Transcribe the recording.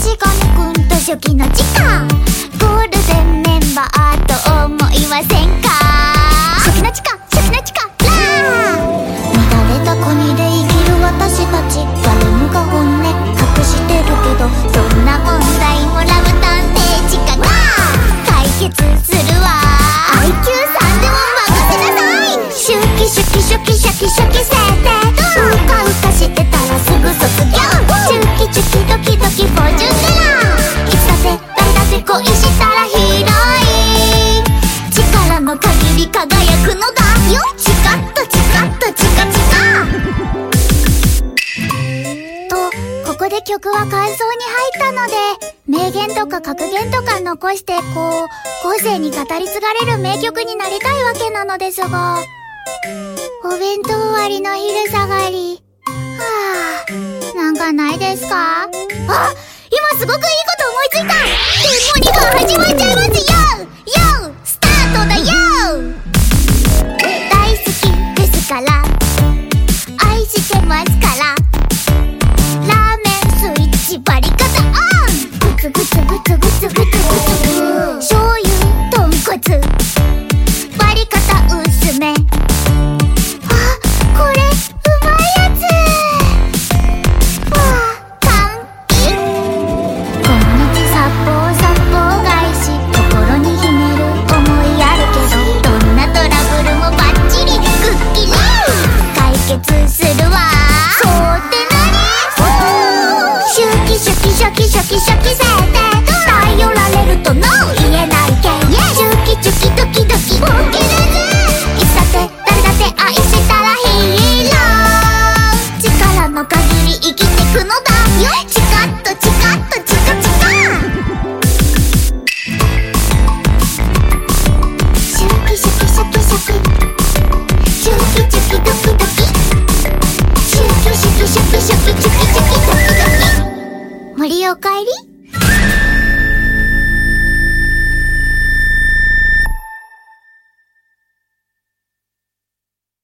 しがみくんと初期の時間。ゴールデンメンバーと思いませんか？したらヒロイン力の限くのだよ。チとととここで曲は感想に入ったので名言とか格言とか残してこう後世に語り継がれる名曲になりたいわけなのですが。お弁当終わりの昼下がり。はあ。なんかないですか？あ今すごく解決するわそうって何シュキシュキシュキシュキシュキせいで伝えられるとノー森おかえり。